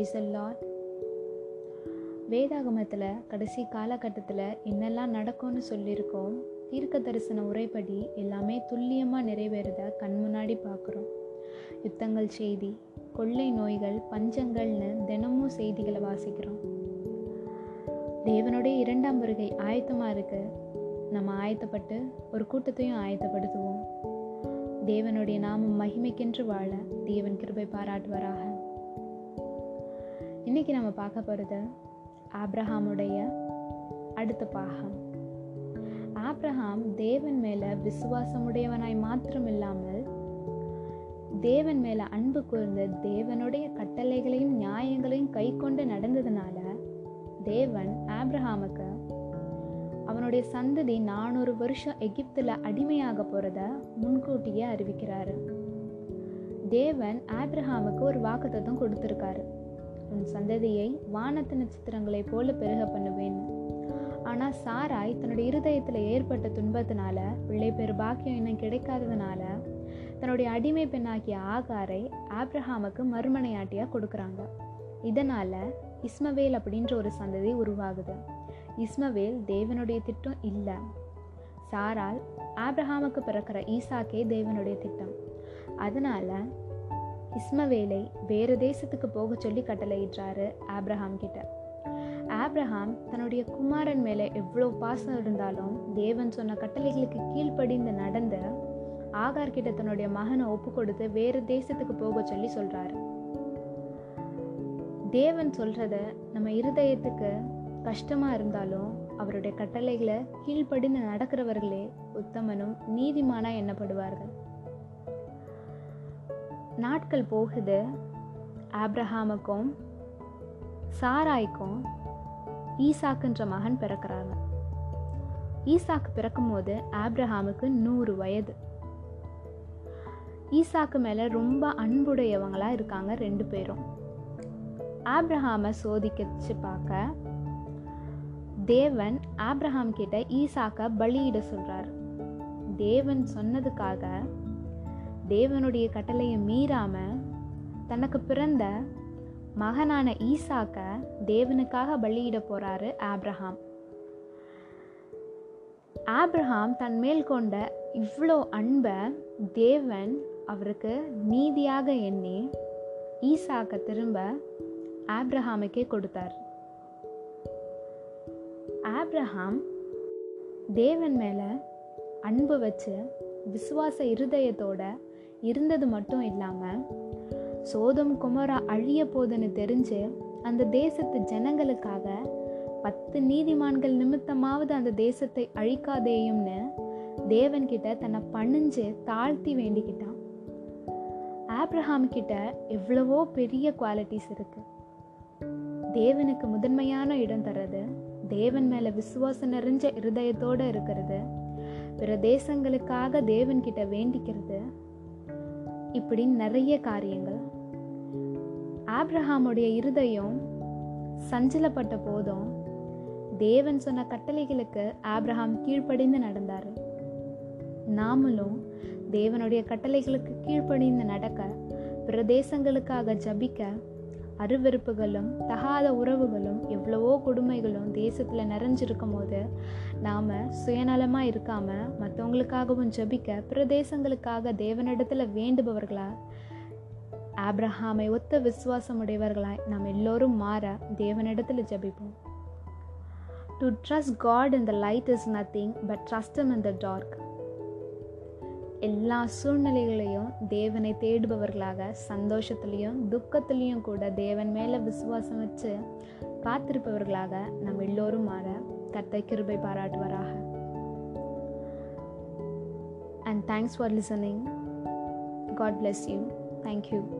Price Lord வேதாகமத்தில் கடைசி காலகட்டத்தில் என்னெல்லாம் நடக்கும்னு சொல்லியிருக்கோம் தீர்க்க தரிசன உரைப்படி எல்லாமே துல்லியமாக நிறைவேறத கண் முன்னாடி பார்க்குறோம். யுத்தங்கள் செய்தி கொள்ளை நோய்கள் பஞ்சங்கள்னு தினமும் செய்திகளை வாசிக்கிறோம். தேவனுடைய இரண்டாம் வருகை ஆயத்தமாக இருக்கு. நம்ம ஆயத்தப்பட்டு ஒரு கூட்டத்தையும் ஆயத்தப்படுத்துவோம். தேவனுடைய நாமம் மகிமைக்கென்று வாழ தேவன் கிருபை பாராட்டுவாராக. இன்றைக்கி நம்ம பார்க்க போகிறது ஆப்ரஹாமுடைய அடுத்த பாகம். ஆப்ரஹாம் தேவன் மேலே விசுவாசமுடையவனாய் மாத்திரம் இல்லாமல் தேவன் மேலே அன்பு கூர்ந்து தேவனுடைய கட்டளைகளையும் நியாயங்களையும் கை கொண்டு நடந்ததுனால தேவன் ஆப்ரஹாமுக்கு அவனுடைய சந்ததி நானூறு வருஷம் எகிப்தில் அடிமையாக போகிறத முன்கூட்டியே அறிவிக்கிறாரு. தேவன் ஆப்ரஹாமுக்கு ஒரு வாக்குத்தத்தம் கொடுத்துருக்காரு. உன் சந்ததியை வானத்து நட்சத்திரங்களைப் போல பெருக பண்ணுவேன். ஆனால் சாராய் தன்னுடைய இருதயத்தில் ஏற்பட்ட துன்பத்தினால பிள்ளை பெரு பாக்கியம் இன்னும் கிடைக்காததுனால தன்னுடைய அடிமை பெண்ணாக்கிய ஆகாரை ஆப்ரஹாமுக்கு மறுமனையாட்டியாக கொடுக்குறாங்க. இதனால் இஸ்மவேல் அப்படின்ற ஒரு சந்ததி உருவாகுது. இஸ்மவேல் தேவனுடைய திட்டம் இல்லை. சாரால் ஆப்ரஹாமுக்கு பிறக்கிற ஈசாக்கே தேவனுடைய திட்டம். அதனால் இஸ்மவேலை வேறு தேசத்துக்கு போக சொல்லி கட்டளையிடுறாரு ஆப்ரஹாம் கிட்ட. ஆப்ரஹாம் தன்னுடைய குமாரன் மேலே எவ்வளோ பாசம் இருந்தாலும் தேவன் சொன்ன கட்டளைகளுக்கு கீழ்ப்படிந்து நடந்த ஆகார் கிட்ட தன்னுடைய மகனை ஒப்பு கொடுத்து வேறு தேசத்துக்கு போக சொல்லி சொல்றாரு. தேவன் சொல்றத நம்ம இருதயத்துக்கு கஷ்டமா இருந்தாலும் அவருடைய கட்டளைகளை கீழ்ப்படிந்து நடக்கிறவர்களே உத்தமனும் நீதிமானா எண்ணப்படுவார்கள் நாட்கள் போகுது. ஆப்ரஹாமுக்கும் சாராய்க்கும் ஈசாக்குன்ற மகன் பிறக்கிறாங்க. ஈசாக்கு பிறக்கும்போது ஆப்ரஹாமுக்கு நூறு வயது. ஈசாக்கு மேலே ரொம்ப அன்புடையவங்களாக இருக்காங்க ரெண்டு பேரும். ஆப்ரஹாமை சோதிக்கச்சு பார்க்க தேவன் ஆப்ரஹாம் கிட்ட ஈசாக்க பலியிட சொல்கிறார் தேவன் சொன்னதுக்காக தேவனுடைய கட்டளையை மீறாம தனக்கு பிறந்த மகனான ஈசாக்க தேவனுக்காக பலியிட போறாரு ஆப்ரஹாம் ஆப்ரஹாம் தன் மேல் கொண்ட இவ்வளோ அன்பை தேவன் அவருக்கு நீதியாக எண்ணி ஈசாக்க திரும்ப ஆப்ரஹாமுக்கே கொடுத்தார். ஆப்ரஹாம் தேவன் மேலே அன்பு வச்சு விசுவாச இருதயத்தோட இருந்தது மட்டும் இல்லாமல் சோதம் குமரா அழிய போதுன்னு தெரிஞ்சு அந்த தேசத்து ஜனங்களுக்காக பத்து நீதிமான்கள் நிமித்தமாவது அந்த தேசத்தை அழிக்காதேயும்னு தேவன்கிட்ட தன்னை பணிஞ்சு தாழ்த்தி வேண்டிக்கிட்டான். ஆப்ரஹாம் கிட்ட எவ்வளவோ பெரிய குவாலிட்டிஸ் இருக்கு. தேவனுக்கு முதன்மையான இடம் தர்றது தேவன் மேலே விசுவாசம் நிறைஞ்ச இருதயத்தோடு இருக்கிறது பிற தேசங்களுக்காக தேவன்கிட்ட வேண்டிக்கிறது இப்படி நிறைய காரியங்கள். ஆப்ரஹாமுடைய இருதயம் சஞ்சலப்பட்ட போதும் தேவன் சொன்ன கட்டளைகளுக்கு ஆப்ரஹாம் கீழ்ப்படிந்து நடந்தார். நாமளும் தேவனுடைய கட்டளைகளுக்கு கீழ்ப்படிந்து நடக்க பிரதேசங்களுக்காக ஜபிக்க அருவெருப்புகளும் தகாத உறவுகளும் எவ்வளவோ கொடுமைகளும் தேசத்தில் நிறைஞ்சிருக்கும் போது நாம் சுயநலமாக இருக்காமல் மற்றவங்களுக்காகவும் ஜபிக்க பிரதேசங்களுக்காக தேவனிடத்தில் வேண்டுபவர்களா? ஆப்ரஹாமை ஒத்த விசுவாசமுடையவர்களாய் நாம் எல்லோரும் மாற தேவனிடத்தில் ஜபிப்போம். To trust God in the light is nothing but trust in the dark எல்லா சூழ்நிலைகளையும் தேவனை தேடுபவர்களாக சந்தோஷத்துலேயும் துக்கத்துலேயும் கூட தேவன் மேலே விசுவாசம் வச்சு காத்திருப்பவர்களாக நம் எல்லோரும் மாற கத்தை கிருபை பாராட்டுவராக. And thanks for listening God bless you thank you